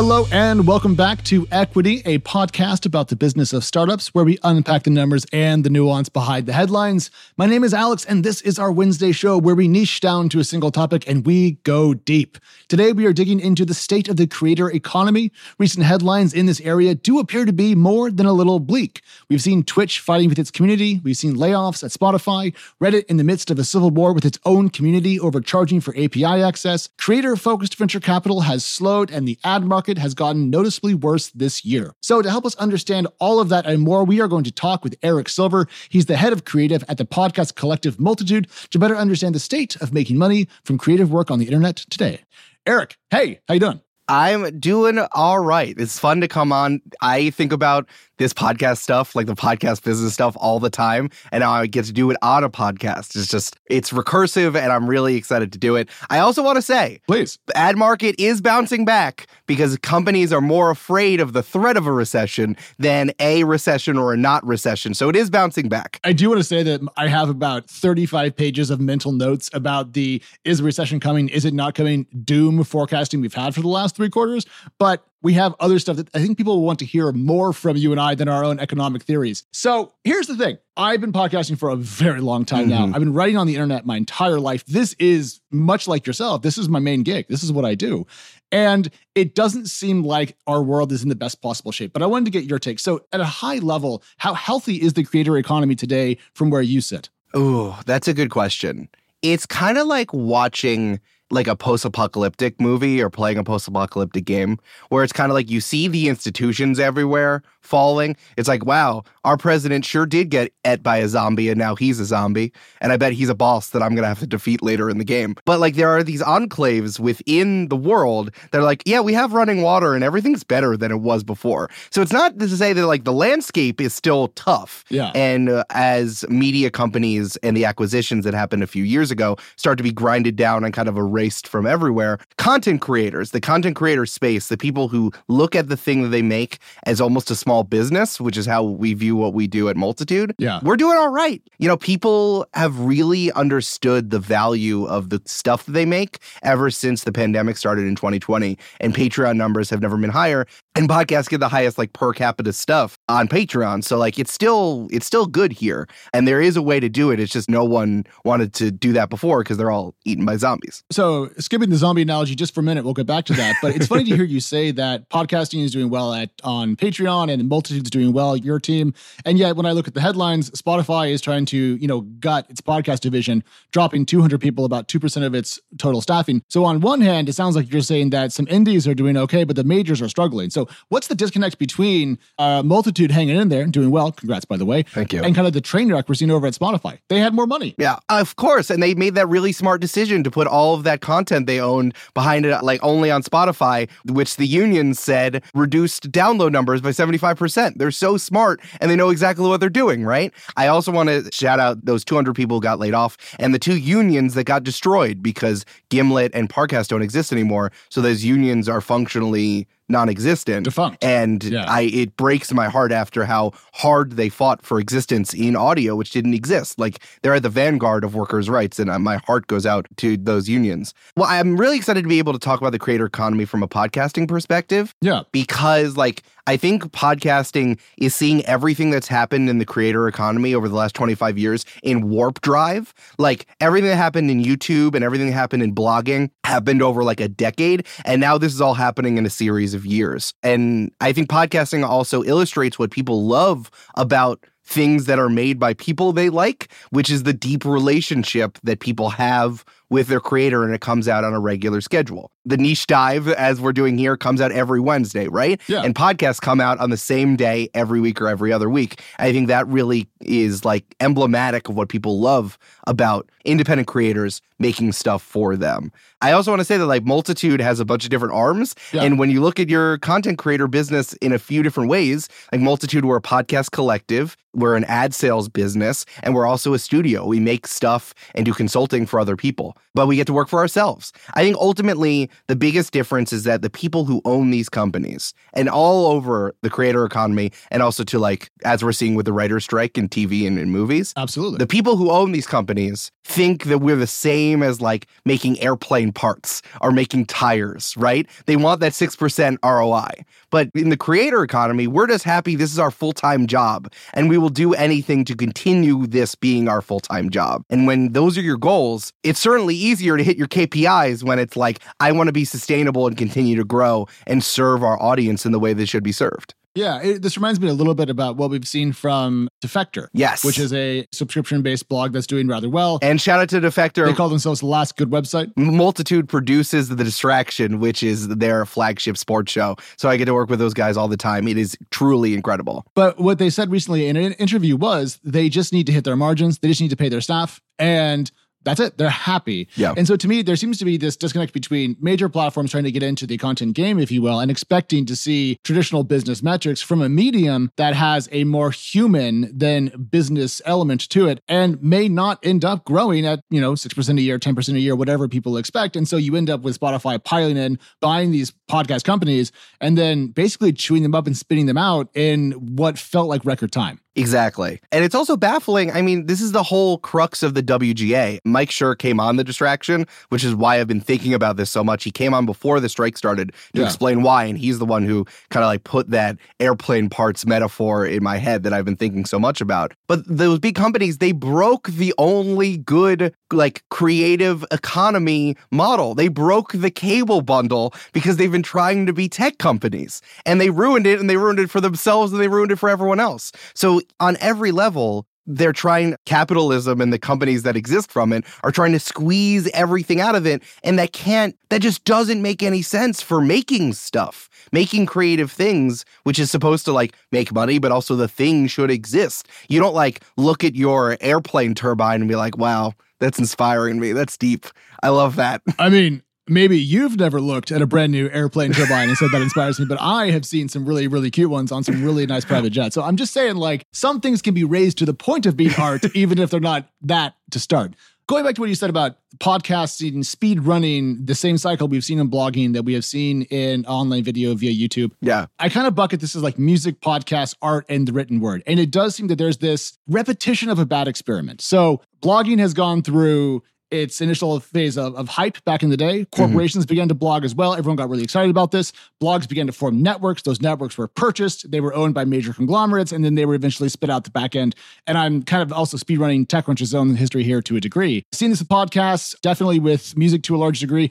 Hello, and welcome back to Equity, a podcast about the business of startups where we unpack the numbers and the nuance behind the headlines. My name is Alex, and this is our Wednesday show where we niche down to a single topic and we go deep. Today, we are digging into the state of the creator economy. Recent headlines in this area do appear to be more than a little bleak. We've seen Twitch fighting with its community, we've seen layoffs at Spotify, Reddit in the midst of a civil war with its own community over charging for API access, creator focused venture capital has slowed, and the ad market has gotten noticeably worse this year. So, to help us understand all of that and more, we are going to talk with Eric Silver. He's the head of creative at the podcast collective Multitude to better understand the state of making money from creative work on the internet today. Eric, hey, how you doing? I'm doing all right. It's fun to come on. I think about this podcast stuff, like the podcast business stuff, all the time. And now I get to do it on a podcast. It's just, it's recursive and I'm really excited to do it. I also want to say, please, the ad market is bouncing back because companies are more afraid of the threat of a recession than a recession or a not recession. So it is bouncing back. I do want to say that I have about 35 pages of mental notes about the is a recession coming, is it not coming, doom forecasting we've had for the last three quarters. But we have other stuff that I think people want to hear more from you and I than our own economic theories. So here's the thing I've been podcasting for a very long time mm-hmm. now. I've been writing on the internet my entire life. This is much like yourself. This is my main gig. This is what I do. And it doesn't seem like our world is in the best possible shape. But I wanted to get your take. So, at a high level, how healthy is the creator economy today from where you sit? Oh, that's a good question. It's kind of like watching like a post-apocalyptic movie or playing a post-apocalyptic game where it's kind of like you see the institutions everywhere falling. It's like wow our president sure did get et by a zombie and now he's a zombie. And i bet he's a boss that i'm gonna have to defeat later in the game. But like there are these enclaves within the world that are like yeah we have running water and everything's better than it was before. So it's not to say that like the landscape is still tough. Yeah. And uh, as media companies and the acquisitions that happened a few years ago start to be grinded down and kind of erased from everywhere. Content creators, the content creator space, the people who look at the thing that they make as almost a small business, which is how we view what we do at Multitude. Yeah. We're doing all right. You know, people have really understood the value of the stuff that they make ever since the pandemic started in 2020. And Patreon numbers have never been higher. And podcasts get the highest like per capita stuff on Patreon. So like it's still it's still good here. And there is a way to do it. It's just no one wanted to do that before because they're all eaten by zombies. So skipping the zombie analogy just for a minute, we'll get back to that. But it's funny to hear you say that podcasting is doing well at on Patreon and Multitude's doing well, your team. And yet when I look at the headlines, Spotify is trying to, you know, gut its podcast division, dropping 200 people, about 2% of its total staffing. So on one hand, it sounds like you're saying that some indies are doing okay, but the majors are struggling. So what's the disconnect between uh, Multitude hanging in there and doing well? Congrats, by the way. Thank you. And kind of the train wreck we're seeing over at Spotify. They had more money. Yeah, of course. And they made that really smart decision to put all of that content they owned behind it, like only on Spotify, which the union said reduced download numbers by 75%. They're so smart and they know exactly what they're doing, right? I also want to shout out those 200 people who got laid off and the two unions that got destroyed because Gimlet and Parcast don't exist anymore. So those unions are functionally non-existent. Defunct. And yeah. i it breaks my heart after how hard they fought for existence in audio which didn't exist. Like they're at the vanguard of workers rights and uh, my heart goes out to those unions. Well i'm really excited to be able to talk about the creator economy from a podcasting perspective yeah. because like I think podcasting is seeing everything that's happened in the creator economy over the last 25 years in warp drive. Like everything that happened in YouTube and everything that happened in blogging happened over like a decade. And now this is all happening in a series of years. And I think podcasting also illustrates what people love about things that are made by people they like, which is the deep relationship that people have with their creator and it comes out on a regular schedule. The niche dive, as we're doing here, comes out every Wednesday, right? Yeah. And podcasts come out on the same day every week or every other week. I think that really is like emblematic of what people love about independent creators making stuff for them. I also want to say that like Multitude has a bunch of different arms. Yeah. And when you look at your content creator business in a few different ways, like Multitude, we're a podcast collective, we're an ad sales business, and we're also a studio. We make stuff and do consulting for other people. But we get to work for ourselves. I think ultimately the biggest difference is that the people who own these companies and all over the creator economy, and also to like, as we're seeing with the writer's strike in TV and in movies, Absolutely. the people who own these companies think that we're the same as like making airplane parts or making tires, right? They want that 6% ROI. But in the creator economy, we're just happy this is our full time job and we will do anything to continue this being our full time job. And when those are your goals, it's certainly easier to hit your KPIs when it's like, I want to be sustainable and continue to grow and serve our audience in the way they should be served. Yeah, it, this reminds me a little bit about what we've seen from Defector. Yes. Which is a subscription based blog that's doing rather well. And shout out to Defector. They call themselves the last good website. Multitude produces The Distraction, which is their flagship sports show. So I get to work with those guys all the time. It is truly incredible. But what they said recently in an interview was they just need to hit their margins, they just need to pay their staff. And that's it. They're happy. Yeah. And so to me, there seems to be this disconnect between major platforms trying to get into the content game, if you will, and expecting to see traditional business metrics from a medium that has a more human than business element to it and may not end up growing at, you know, 6% a year, 10% a year, whatever people expect. And so you end up with Spotify piling in, buying these podcast companies, and then basically chewing them up and spitting them out in what felt like record time. Exactly. And it's also baffling. I mean, this is the whole crux of the WGA. Mike Schur came on the distraction, which is why I've been thinking about this so much. He came on before the strike started to Yeah. explain why. And he's the one who kind of like put that airplane parts metaphor in my head that I've been thinking so much about. But those big companies, they broke the only good, like, creative economy model. They broke the cable bundle because they've been trying to be tech companies and they ruined it and they ruined it for themselves and they ruined it for everyone else. So on every level, they're trying capitalism and the companies that exist from it are trying to squeeze everything out of it. And that can't, that just doesn't make any sense for making stuff, making creative things, which is supposed to like make money, but also the thing should exist. You don't like look at your airplane turbine and be like, wow, that's inspiring me. That's deep. I love that. I mean, maybe you've never looked at a brand new airplane turbine and said that inspires me, but I have seen some really, really cute ones on some really nice private jets. So I'm just saying, like, some things can be raised to the point of being art, even if they're not that to start. Going back to what you said about podcasting, speed running, the same cycle we've seen in blogging that we have seen in online video via YouTube. Yeah. I kind of bucket this as like music, podcast, art, and the written word. And it does seem that there's this repetition of a bad experiment. So blogging has gone through its initial phase of, of hype back in the day. Mm-hmm. Corporations began to blog as well. Everyone got really excited about this. Blogs began to form networks. Those networks were purchased. They were owned by major conglomerates, and then they were eventually spit out the back end. And I'm kind of also speedrunning TechCrunch's own history here to a degree. Seeing this with podcasts, definitely with music to a large degree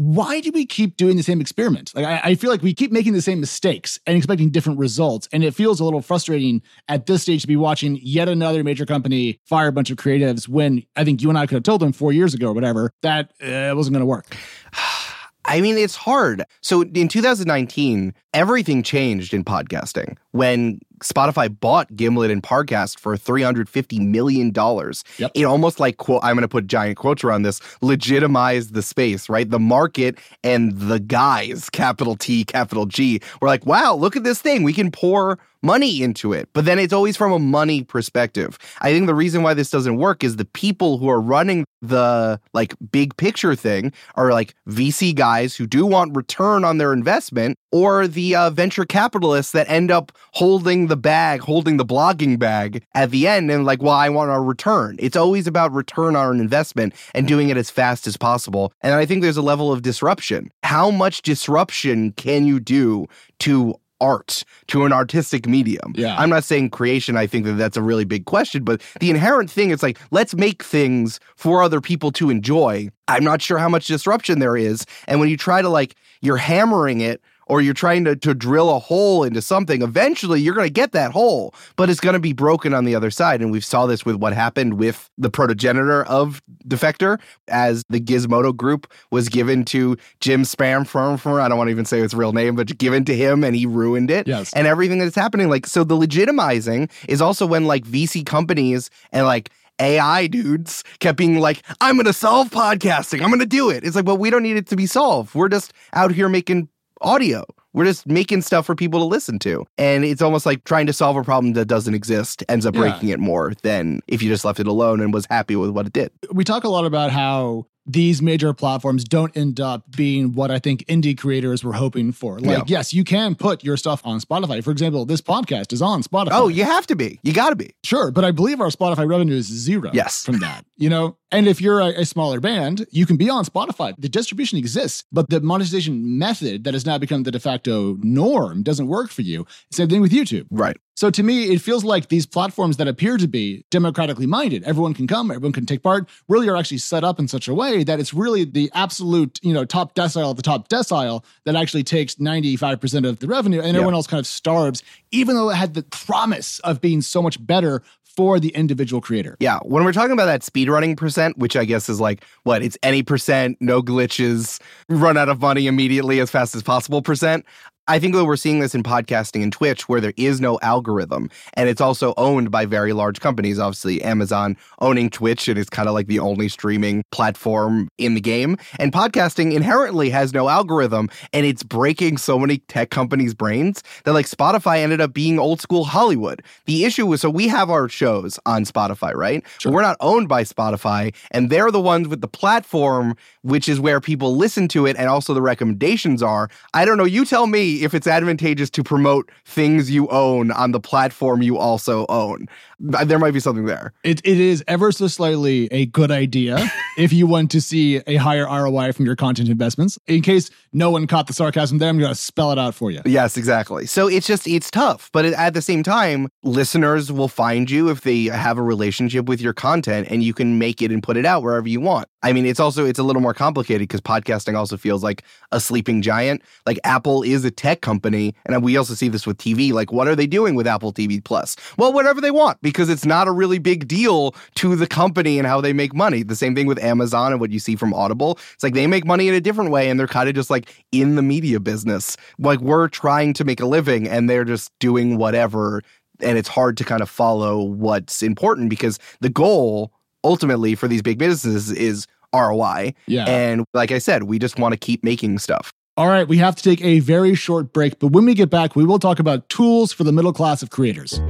why do we keep doing the same experiment? Like, I, I, feel like we keep making the same mistakes and expecting different results. And it feels a little frustrating at this stage to be watching yet another major company fire a bunch of creatives when I think you and I could have told them four years ago or whatever that uh, it wasn't going to work. I mean, it's hard. So in 2019, everything changed in podcasting when Spotify bought Gimlet and Parcast for $350 million. Yep. It almost like, quote, I'm going to put giant quotes around this, legitimized the space, right? The market and the guys, capital T, capital G, were like, wow, look at this thing. We can pour money into it. But then it's always from a money perspective. I think the reason why this doesn't work is the people who are running the like big picture thing are like VC guys who do want return on their investment or the uh, venture capitalists that end up holding the bag, holding the blogging bag at the end and like, well, I want our return. It's always about return on an investment and doing it as fast as possible. And I think there's a level of disruption. How much disruption can you do to art to an artistic medium. Yeah. I'm not saying creation. I think that that's a really big question, but the inherent thing is like, let's make things for other people to enjoy. I'm not sure how much disruption there is. And when you try to like, you're hammering it or you're trying to, to drill a hole into something, eventually you're going to get that hole, but it's going to be broken on the other side. And we saw this with what happened with the protogenitor of Defector as the Gizmodo group was given to Jim Spam from, I don't want to even say his real name, but given to him and he ruined it. Yes. And everything that's happening. Like, so the legitimizing is also when like VC companies and like AI dudes kept being like, I'm going to solve podcasting. I'm going to do it. It's like, well, we don't need it to be solved. We're just out here making audio. We're just making stuff for people to listen to. And it's almost like trying to solve a problem that doesn't exist ends up Yeah. breaking it more than if you just left it alone and was happy with what it did. we talk a lot about how these major platforms don't end up being what I think indie creators were hoping for. Like, Yeah. yes, you can put your stuff on Spotify. For example, this podcast is on Spotify. Oh, you have to be. You got to be. Sure, but I believe our Spotify revenue is zero Yes. from that, you know? And if you're a, a smaller band, you can be on Spotify. The distribution exists, but the monetization method that has now become the de facto norm doesn't work for you. Same thing with YouTube. Right. So to me, it feels like these platforms that appear to be democratically minded, everyone can come, everyone can take part, really are actually set up in such a way that it's really the absolute, you know, top decile of the top decile that actually takes 95% of the revenue and everyone else kind of starves, even though it had the promise of being so much better for the individual creator. Yeah, when we're talking about that speedrunning percent, which I guess is like what it's any percent, no glitches, run out of money immediately as fast as possible percent. I think that we're seeing this in podcasting and Twitch where there is no algorithm. And it's also owned by very large companies. Obviously, Amazon owning Twitch, and it's kind of like the only streaming platform in the game. And podcasting inherently has no algorithm, and it's breaking so many tech companies' brains that like Spotify ended up being old school Hollywood. The issue was so we have our shows on Spotify, right? But we're not owned by Spotify, and they're the ones with the platform, which is where people listen to it and also the recommendations are. I don't know. You tell me if it's advantageous to promote things you own on the platform you also own. Uh, there might be something there. It, it is ever so slightly a good idea if you want to see a higher ROI from your content investments. In case no one caught the sarcasm there, I'm going to spell it out for you. Yes, exactly. So it's just it's tough, but at the same time, listeners will find you if they have a relationship with your content and you can make it and put it out wherever you want. I mean, it's also it's a little more complicated because podcasting also feels like a sleeping giant. Like Apple is a tech company, and we also see this with TV. Like, what are they doing with Apple TV Plus? Well, whatever they want because it's not a really big deal to the company and how they make money. The same thing with Amazon and what you see from Audible. It's like they make money in a different way, and they're kind of just like in the media business. Like we're trying to make a living, and they're just doing whatever. And it's hard to kind of follow what's important because the goal ultimately for these big businesses is ROI. Yeah. And like I said, we just want to keep making stuff. All right, we have to take a very short break, but when we get back, we will talk about tools for the middle class of creators.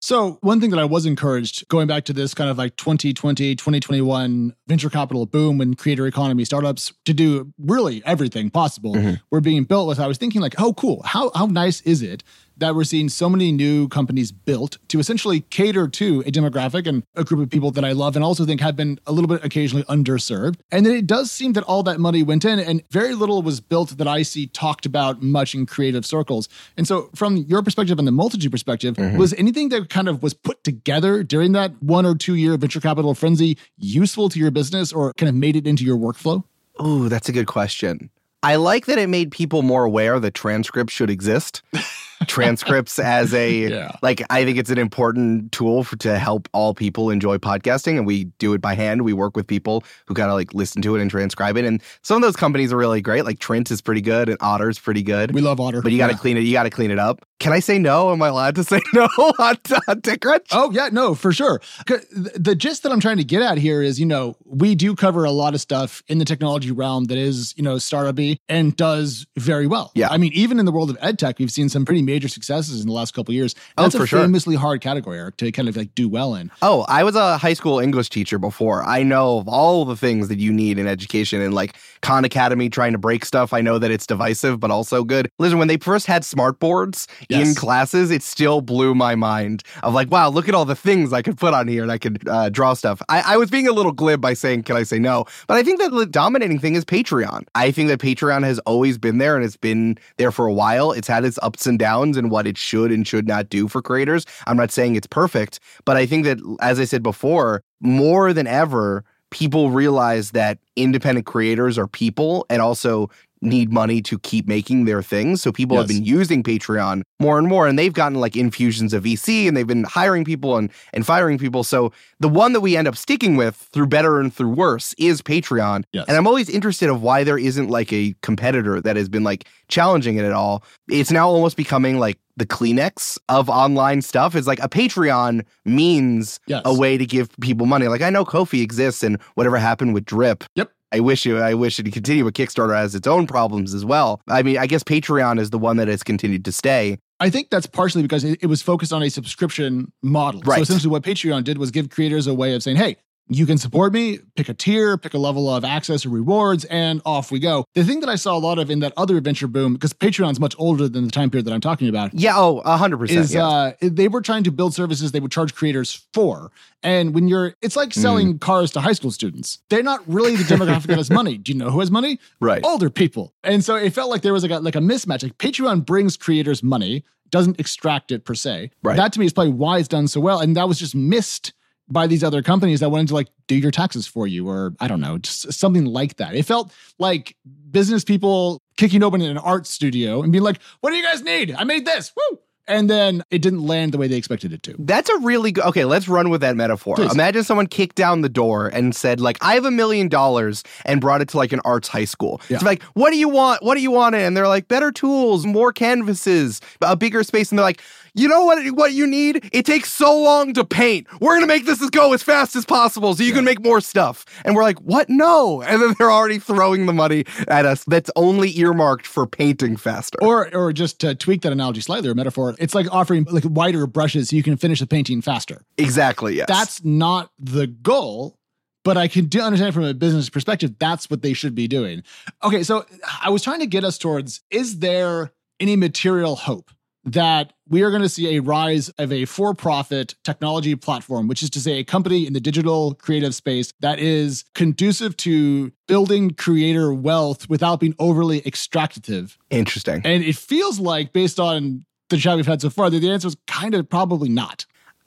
So, one thing that I was encouraged going back to this kind of like 2020, 2021 venture capital boom when creator economy startups to do really everything possible Mhm. were being built with, I was thinking like, oh, cool. How, how nice is it that we're seeing so many new companies built to essentially cater to a demographic and a group of people that I love and also think have been a little bit occasionally underserved. And then it does seem that all that money went in and very little was built that I see talked about much in creative circles. And so, from your perspective and the multitude perspective, mm-hmm. was anything that kind of was put together during that one or two year venture capital frenzy useful to your business or kind of made it into your workflow? Oh, that's a good question. I like that it made people more aware that transcripts should exist. transcripts as a Yeah. like I think it's an important tool for to help all people enjoy podcasting and we do it by hand. We work with people who kind of like listen to it and transcribe it and some of those companies are really great. Like Trint is pretty good and Otter's pretty good. We love Otter. but you got to Yeah. clean it. You got to clean it up. Can I say no? Am I allowed to say no on, on TechCrunch? Oh yeah, no, for sure. The gist that I'm trying to get at here is, you know, we do cover a lot of stuff in the technology realm that is, you know, startup-y and does very well. Yeah. I mean, even in the world of ed tech, we've seen some pretty major successes in the last couple of years. Oh, That's for a sure. famously hard category Eric, to kind of like do well in. Oh, I was a high school English teacher before. I know of all the things that you need in education and like Khan Academy trying to break stuff. I know that it's divisive, but also good. Listen, when they first had smart boards in classes, it still blew my mind of like, wow, look at all the things I could put on here and I could uh, draw stuff. I, I was being a little glib by saying, can I say no? But I think that the dominating thing is Patreon. I think that Patreon has always been there and it's been there for a while. It's had its ups and downs and what it should and should not do for creators. I'm not saying it's perfect, but I think that, as I said before, more than ever, people realize that independent creators are people and also need money to keep making their things. So people have been using Patreon more and more and they've gotten like infusions of VC and they've been hiring people and, and firing people. So the one that we end up sticking with through better and through worse is Patreon. Yes. And I'm always interested of why there isn't like a competitor that has been like challenging it at all. It's now almost becoming like the Kleenex of online stuff. Is like a Patreon means Yes. a way to give people money. Like I know Ko-fi exists and whatever happened with Drip. Yep. I wish it I wish it could continue, but Kickstarter has its own problems as well. I mean, I guess Patreon is the one that has continued to stay. I think that's partially because it, it was focused on a subscription model. Right. So essentially, what Patreon did was give creators a way of saying, hey, you can support me, pick a tier, pick a level of access or rewards, and off we go. The thing that I saw a lot of in that other adventure boom, because Patreon's much older than the time period that I'm talking about, Yeah, oh, 100%. is yeah. uh, they were trying to build services they would charge creators for. And when you're, it's like Mm. selling cars to high school students. They're not really the demographic that has money. Do you know who has money? right. older people. And so it felt like there was like a, like a mismatch. Like Patreon brings creators money, doesn't extract it per se. Right. That to me is probably why it's done so well. And that was just missed by these other companies that wanted to like do your taxes for you or I don't know, just something like that. It felt like business people kicking open an art studio and being like, what do you guys need? I made this. Woo. And then it didn't land the way they expected it to. That's a really good. Okay, let's run with that metaphor. Please. Imagine someone kicked down the door and said, like, I have a million dollars and brought it to like an arts high school. Yeah. It's like, what do you want? What do you want? And they're like, better tools, more canvases, a bigger space. And they're like, you know what? What you need? It takes so long to paint. We're gonna make this go as fast as possible so you can make more stuff. And we're like, what? No. And then they're already throwing the money at us. That's only earmarked for painting faster. Or, or just to tweak that analogy slightly or metaphor, it's like offering like wider brushes so you can finish the painting faster. exactly. Yes. that's not the goal but i can do understand from a business perspective that's what they should be doing okay so i was trying to get us towards is there any material hope that we are going to see a rise of a for-profit technology platform which is to say a company in the digital creative space that is conducive to building creator wealth without being overly extractive interesting. and it feels like based on the chat we've had so far that the answer is kind of probably not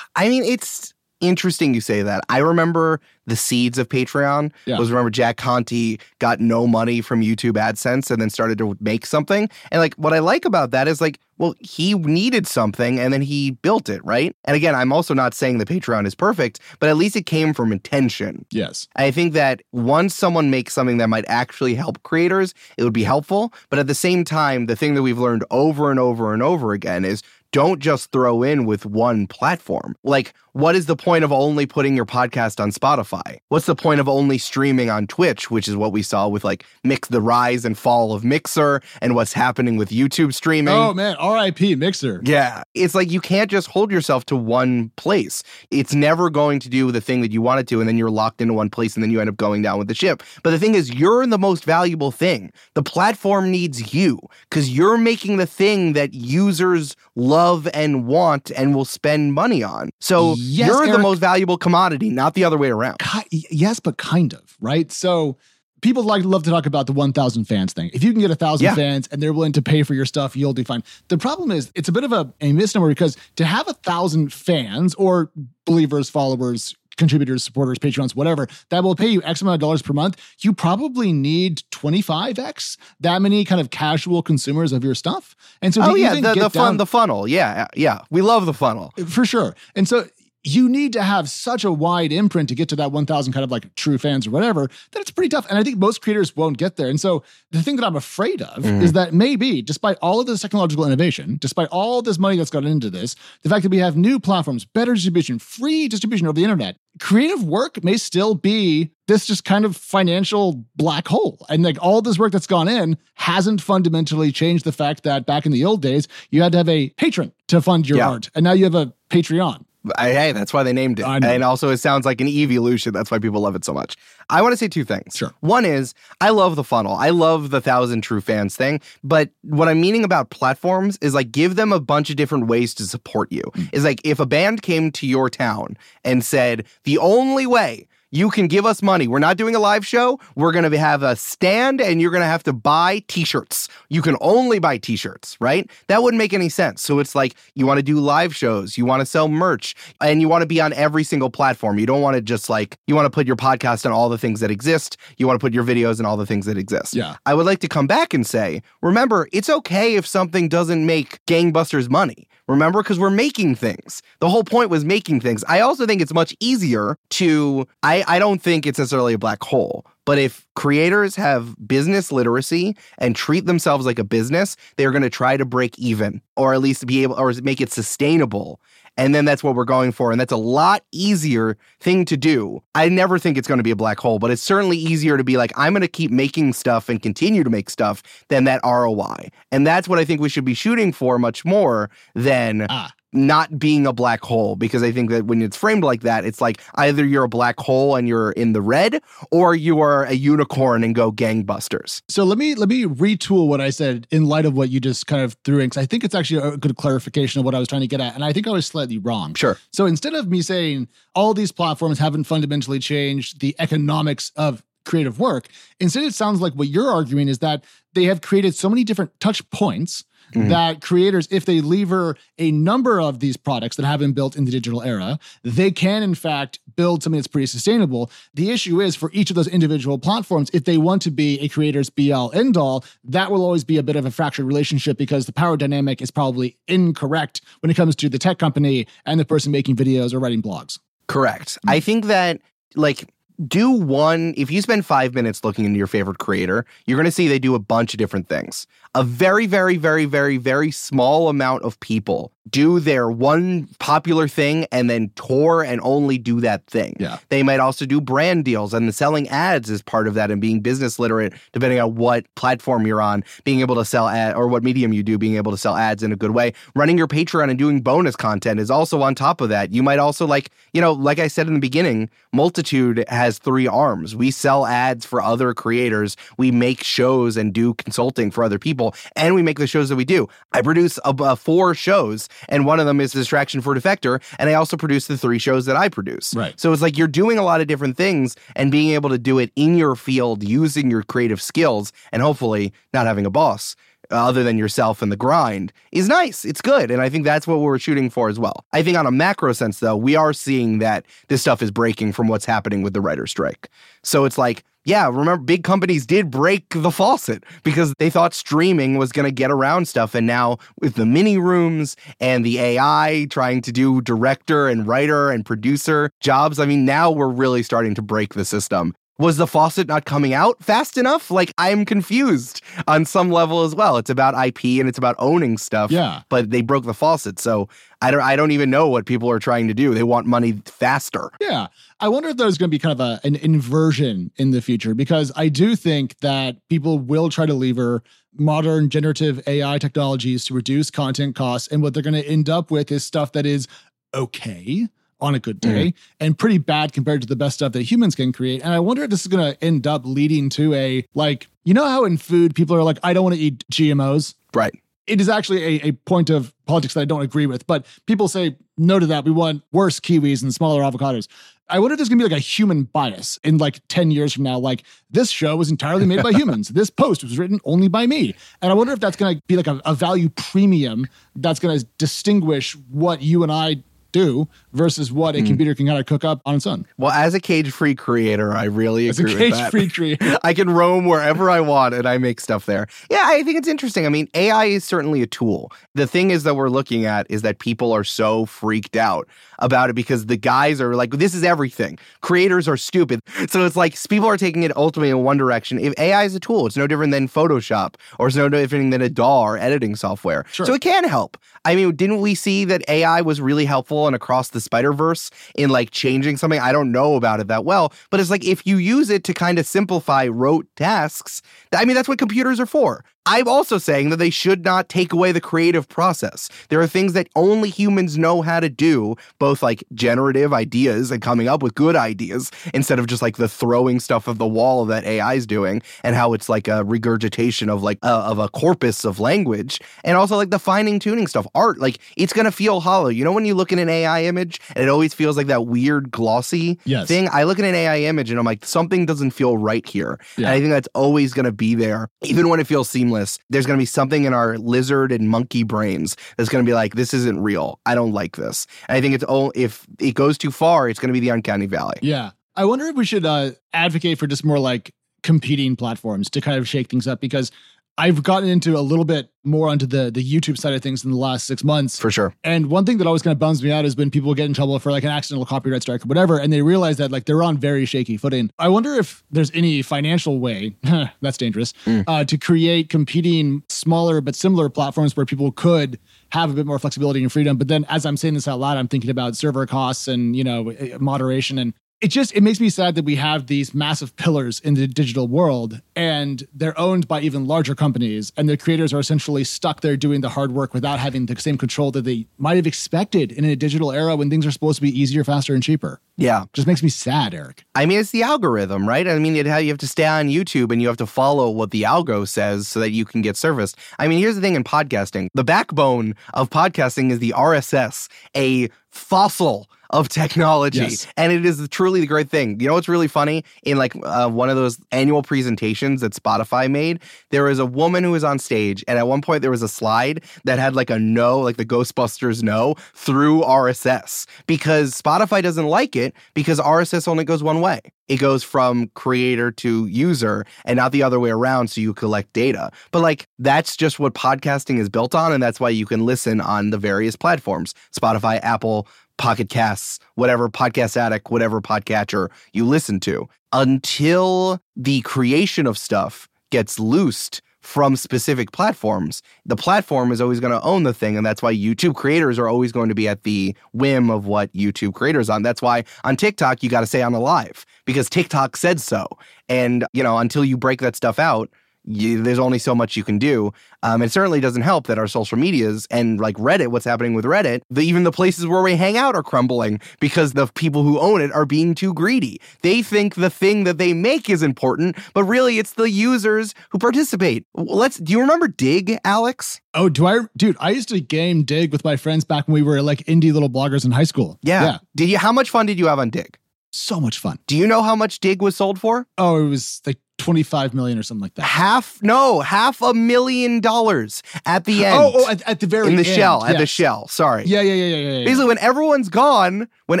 I mean, it's interesting you say that. I remember the seeds of Patreon. Yeah. Was remember Jack Conte got no money from YouTube AdSense and then started to make something. And like what I like about that is like, well, he needed something and then he built it, right? And again, I'm also not saying the Patreon is perfect, but at least it came from intention. yes I think that once someone makes something that might actually help creators, it would be helpful. But at the same time, the thing that we've learned over and over and over again is don't just throw in with one platform. Like, what is the point of only putting your podcast on Spotify? What's the point of only streaming on Twitch, which is what we saw with like Mix the rise and fall of Mixer and what's happening with YouTube streaming? oh man rip mixer Yeah. It's like you can't just hold yourself to one place. It's never going to do the thing that you want it to, and then you're locked into one place and then you end up going down with the ship. But the thing is, you're the most valuable thing. The platform needs you because you're making the thing that users love and want and will spend money on. So Yes, you're the most valuable commodity, not the other way around. Ki- yes, but kind of, right? So people like love to talk about the 1,000 fans thing. If you can get a thousand Yeah. fans and they're willing to pay for your stuff, you'll do fine. The problem is it's a bit of a, a misnomer because to have a thousand fans or believers, followers, contributors, supporters, patrons, whatever, that will pay you X amount of dollars per month, you probably need 25X, that many kind of casual consumers of your stuff. And so Oh yeah, the, the fun, down- the funnel. Yeah, yeah. We love the funnel. for sure. And so you need to have such a wide imprint to get to that 1,000 kind of like true fans or whatever that it's pretty tough. And I think most creators won't get there. And so the thing that I'm afraid of mm-hmm. is that maybe, despite all of this technological innovation, despite all this money that's gone into this, the fact that we have new platforms, better distribution, free distribution over the internet, creative work may still be this just kind of financial black hole. And like all this work that's gone in hasn't fundamentally changed the fact that back in the old days, you had to have a patron to fund your Yeah. art. And now you have a Patreon. I, hey, that's why they named it. And also, it sounds like an evolution. That's why people love it so much. I want to say two things. Sure. One is, I love the funnel. I love the thousand true fans thing. But what I'm meaning about platforms is like give them a bunch of different ways to support you. Hmm. Is like if a band came to your town and said, the only way you can give us money. We're not doing a live show. We're going to have a stand and you're going to have to buy t-shirts. You can only buy t-shirts, right? That wouldn't make any sense. So it's like you want to do live shows, you want to sell merch, and you want to be on every single platform. You don't want to just like you want to put your podcast on all the things that exist. You want to put your videos on all the things that exist. Yeah. I would like to come back and say, remember, it's okay if something doesn't make gangbusters money. Remember, because we're making things. The whole point was making things. I also think it's much easier to, I, I don't think it's necessarily a black hole, But if creators have business literacy and treat themselves like a business, they're going to try to break even or at least be able or make it sustainable. And then that's what we're going for. And that's a lot easier thing to do. I never think it's going to be a black hole, but it's certainly easier to be like, I'm going to keep making stuff and continue to make stuff than that ROI. And that's what I think we should be shooting for much more than ah not being a black hole because I think that when it's framed like that, it's like either you're a black hole and you're in the red, or you are a unicorn and go gangbusters. So let me let me retool what I said in light of what you just kind of threw in because I think it's actually a good clarification of what I was trying to get at, and I think I was slightly wrong. Sure. So instead of me saying all these platforms haven't fundamentally changed the economics of creative work, instead it sounds like what you're arguing is that they have created so many different touch points mm-hmm. that creators, if they lever a number of these products that have been built in the digital era, they can in fact build something that's pretty sustainable. The issue is for each of those individual platforms, if they want to be a creator's be all end all, that will always be a bit of a fractured relationship because the power dynamic is probably incorrect when it comes to the tech company and the person making videos or writing blogs. Correct. I think that like do one if you spend five minutes looking into your favorite creator you're going to see they do a bunch of different things. A very, very, very, very, very small amount of people do their one popular thing and then tour and only do that thing. Yeah. They might also do brand deals and selling ads is part of that and being business literate, depending on what platform you're on, being able to sell ad or what medium you do, being able to sell ads in a good way. Running your Patreon and doing bonus content is also on top of that. You might also like, you know, like I said in the beginning, Multitude has three arms. We sell ads for other creators. We make shows and do consulting for other people and we make the shows that we do. I produce a, a uh, four shows, and one of them is Distraction for Defector, and I also produce the three shows that I produce. Right. So it's like you're doing a lot of different things and being able to do it in your field using your creative skills, and hopefully not having a boss uh, other than yourself and the grind is nice. It's good. And I think that's what we're shooting for as well. I think on a macro sense, though, we are seeing that this stuff is breaking from what's happening with the writer strike. So it's like, yeah, remember big companies did break the faucet because they thought streaming was going to get around stuff. And now with the mini rooms and the AI trying to do director and writer and producer jobs, I mean, now we're really starting to break the system was the faucet not coming out fast enough? Like I'm confused on some level as well. It's about IP and it's about owning stuff. Yeah. But they broke the faucet. So I don't I don't even know what people are trying to do. They want money faster. Yeah. I wonder if there's going to be kind of a, an inversion in the future because I do think that people will try to lever modern generative AI technologies to reduce content costs. And what they're going to end up with is stuff that is okay on a good day mm. and pretty bad compared to the best stuff that humans can create. And I wonder if this is going to end up leading to a like, you know how in food people are like, I don't want to eat GMOs? Right. It is actually a, a point of politics that I don't agree with, but people say no to that. We want worse kiwis and smaller avocados. I wonder if there's gonna be like a human bias in like 10 years from now. Like, this show was entirely made by humans. This post was written only by me. And I wonder if that's gonna be like a, a value premium that's gonna distinguish what you and I do versus what a mm. computer can kind of cook up on its own. Well, as a cage-free creator, I really as agree a cage-free creator, I can roam wherever I want and I make stuff there. Yeah, I think it's interesting. I mean, AI is certainly a tool. The thing is that we're looking at is that people are so freaked out about it because the guys are like, this is everything. Creators are stupid. So it's like people are taking it ultimately in one direction. If AI is a tool, it's no different than Photoshop or it's no different than a DAW or editing software. Sure. So it can help. I mean, didn't we see that AI was really helpful and across the Spider Verse in like changing something? I don't know about it that well, but it's like if you use it to kind of simplify rote tasks, I mean, that's what computers are for. I'm also saying that they should not take away the creative process. There are things that only humans know how to do, both like generative ideas and coming up with good ideas instead of just like the throwing stuff of the wall that AI is doing and how it's like a regurgitation of like uh, of a corpus of language and also like the finding tuning stuff. Art, like it's going to feel hollow. You know when you look at an AI image and it always feels like that weird glossy yes. thing? I look at an AI image and I'm like something doesn't feel right here. Yeah. And I think that's always going to be there even when it feels seamless there's going to be something in our lizard and monkey brains that's going to be like, this isn't real. I don't like this. And I think it's all, if it goes too far, it's going to be the uncanny valley. Yeah. I wonder if we should uh, advocate for just more like competing platforms to kind of shake things up because I've gotten into a little bit more onto the the YouTube side of things in the last six months. For sure. And one thing that always kind of bums me out is when people get in trouble for like an accidental copyright strike or whatever, and they realize that like they're on very shaky footing. I wonder if there's any financial way, that's dangerous, mm. uh, to create competing smaller but similar platforms where people could have a bit more flexibility and freedom. But then as I'm saying this out loud, I'm thinking about server costs and, you know, moderation and it just it makes me sad that we have these massive pillars in the digital world and they're owned by even larger companies and the creators are essentially stuck there doing the hard work without having the same control that they might have expected in a digital era when things are supposed to be easier faster and cheaper. Yeah. Just makes me sad eric. I mean it's the algorithm right? I mean you have to stay on youtube and you have to follow what the algo says so that you can get serviced. I mean here's the thing in podcasting. The backbone of podcasting is the rss a fossil of technology. Yes. And it is truly the great thing. You know what's really funny? In like uh, one of those annual presentations that Spotify made, there was a woman who was on stage. And at one point, there was a slide that had like a no, like the Ghostbusters no through RSS because Spotify doesn't like it because RSS only goes one way. It goes from creator to user and not the other way around. So you collect data. But like that's just what podcasting is built on. And that's why you can listen on the various platforms Spotify, Apple, Pocket Casts, whatever podcast addict, whatever podcatcher you listen to, until the creation of stuff gets loosed from specific platforms. The platform is always going to own the thing. And that's why YouTube creators are always going to be at the whim of what YouTube creators on. That's why on TikTok, you got to stay on the live because TikTok said so. And, you know, until you break that stuff out, you, there's only so much you can do. Um, it certainly doesn't help that our social medias and like Reddit, what's happening with Reddit, the, even the places where we hang out are crumbling because the people who own it are being too greedy. They think the thing that they make is important, but really it's the users who participate. Let's. Do you remember Digg, Alex? Oh, do I, dude? I used to game Digg with my friends back when we were like indie little bloggers in high school. Yeah. yeah. Did you? How much fun did you have on Digg? So much fun. Do you know how much Digg was sold for? Oh, it was like 25 million or something like that. Half, no, half a million dollars at the oh, end. Oh, oh at, at, the very In the end. shell, yes. at the shell. Sorry. Yeah, yeah, yeah, yeah, yeah. Basically, when everyone's gone, when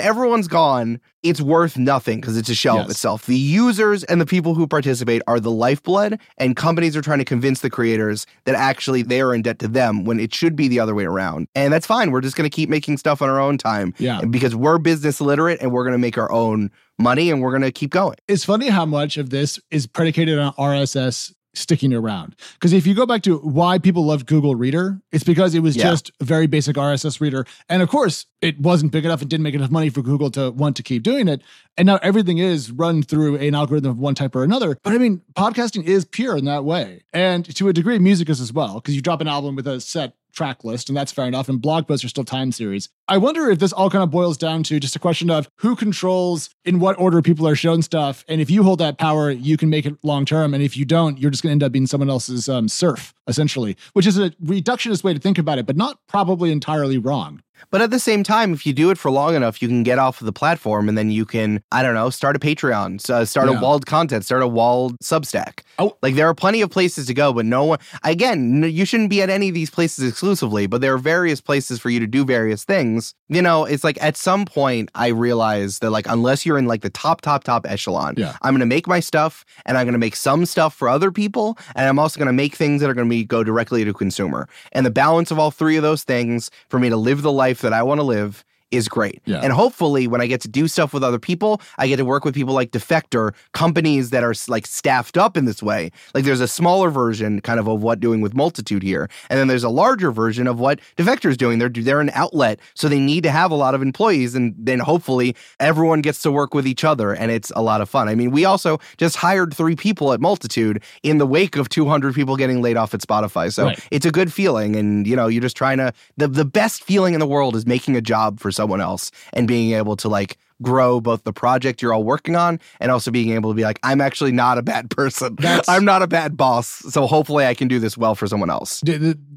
everyone's gone, it's worth nothing because it's a shell yes. of itself. The users and the people who participate are the lifeblood, and companies are trying to convince the creators that actually they are in debt to them when it should be the other way around. And that's fine. We're just going to keep making stuff on our own time. Yeah. Because we're business literate and we're going to make our own money and we're going to keep going. It's funny how much of this is predicated on RSS sticking around. Because if you go back to why people loved Google Reader, it's because it was yeah. just a very basic RSS reader. And of course, it wasn't big enough and didn't make enough money for Google to want to keep doing it. And now everything is run through an algorithm of one type or another. But I mean, podcasting is pure in that way. And to a degree, music is as well, because you drop an album with a set track list, and that's fair enough. And blog posts are still time series. I wonder if this all kind of boils down to just a question of who controls in what order people are shown stuff. And if you hold that power, you can make it long term. And if you don't, you're just going to end up being someone else's um, serf, essentially, which is a reductionist way to think about it, but not probably entirely wrong. But at the same time, if you do it for long enough, you can get off of the platform and then you can, I don't know, start a Patreon, uh, start yeah. a walled content, start a walled Substack. Oh, like there are plenty of places to go, but no one, again, you shouldn't be at any of these places exclusively, but there are various places for you to do various things. You know, it's like at some point, I realized that, like, unless you're in like the top, top, top echelon, yeah. I'm going to make my stuff and I'm going to make some stuff for other people. And I'm also going to make things that are going to be go directly to consumer. And the balance of all three of those things for me to live the life that I want to live is great. Yeah. And hopefully, when I get to do stuff with other people, I get to work with people like Defector, companies that are like staffed up in this way. Like there's a smaller version kind of of what doing with Multitude here. And then there's a larger version of what Defector is doing. They're, they're an outlet. So they need to have a lot of employees. And then hopefully everyone gets to work with each other and it's a lot of fun. I mean, we also just hired three people at Multitude in the wake of 200 people getting laid off at Spotify. So right. it's a good feeling. And, you know, you're just trying to, the, the best feeling in the world is making a job for someone someone else and being able to like grow both the project you're all working on and also being able to be like, I'm actually not a bad person. That's, I'm not a bad boss. So hopefully I can do this well for someone else.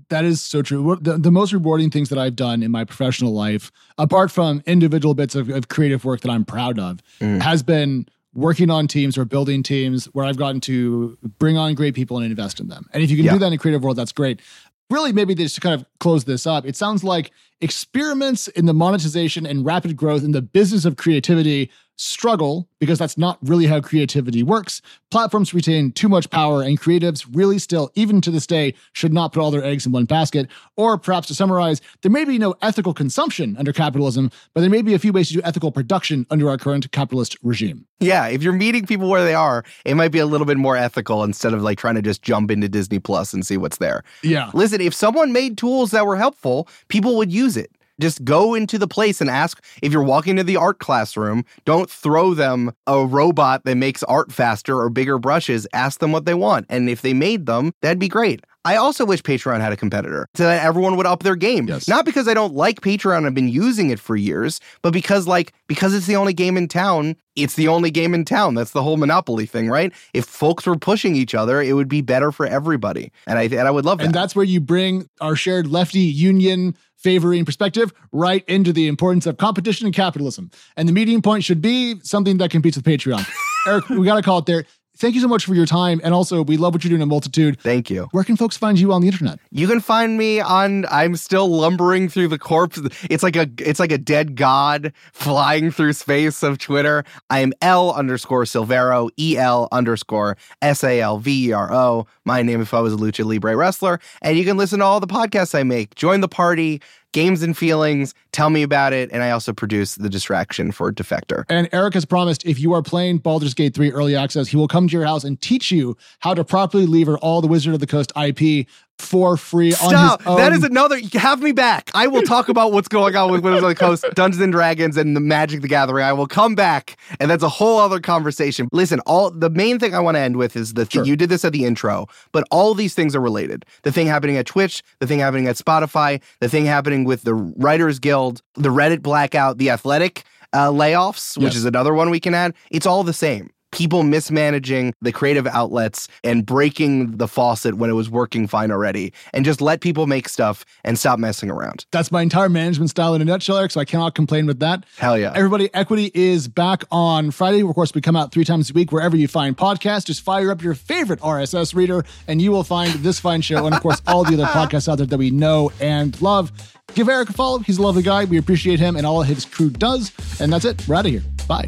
That is so true. The, the most rewarding things that I've done in my professional life, apart from individual bits of, of creative work that I'm proud of, mm. has been working on teams or building teams where I've gotten to bring on great people and invest in them. And if you can yeah. do that in a creative world, that's great really maybe just to kind of close this up, it sounds like experiments in the monetization and rapid growth in the business of creativity struggle because that's not really how creativity works. Platforms retain too much power, and creatives really still, even to this day, should not put all their eggs in one basket. Or perhaps to summarize, there may be no ethical consumption under capitalism, but there may be a few ways to do ethical production under our current capitalist regime. Yeah, if you're meeting people where they are, it might be a little bit more ethical instead of like trying to just jump into Disney Plus and see what's there. Yeah. Listen, if someone made tools that were helpful, people would use it. Just go into the place and ask if you're walking to the art classroom, don't throw them a robot that makes art faster or bigger brushes. Ask them what they want. And if they made them, that'd be great. I also wish Patreon had a competitor so that everyone would up their game. Yes. Not because I don't like Patreon, I've been using it for years, but because like because it's the only game in town, it's the only game in town. That's the whole monopoly thing, right? If folks were pushing each other, it would be better for everybody. And I and I would love that. And that's where you bring our shared lefty union favoring perspective right into the importance of competition and capitalism. And the meeting point should be something that competes with Patreon. Eric, we got to call it there. Thank you so much for your time. And also, we love what you're doing at Multitude. Thank you. Where can folks find you on the internet? You can find me on I'm still lumbering through the corpse. It's like a it's like a dead god flying through space of Twitter. I am L underscore Silvero, E L underscore S A L V E R O. My name if I was a Lucha Libre wrestler. And you can listen to all the podcasts I make. Join the party. Games and Feelings, tell me about it. And I also produce The Distraction for Defector. And Eric has promised if you are playing Baldur's Gate 3 early access, he will come to your house and teach you how to properly lever all the Wizard of the Coast IP for free on Stop. his own. That is another. Have me back. I will talk about what's going on with Wizards of the Coast, Dungeons and Dragons, and the Magic the Gathering. I will come back, and that's a whole other conversation. Listen, all the main thing I want to end with is the thing Sure. you did this at the intro, but all these things are related. The thing happening at Twitch, the thing happening at Spotify, the thing happening with the Writers Guild, the Reddit blackout, the Athletic uh, layoffs, which is another one we can add. It's all the same. People mismanaging the creative outlets and breaking the faucet when it was working fine already, and just let people make stuff and stop messing around. That's my entire management style in a nutshell, Eric. So I cannot complain with that. Hell yeah. Everybody, Equity is back on Friday. Of course, we come out three times a week wherever you find podcasts. Just fire up your favorite RSS reader, and you will find this fine show, and of course, all the other podcasts out there that we know and love. Give Eric a follow. He's a lovely guy. We appreciate him and all his crew does. And that's it. We're out of here. Bye.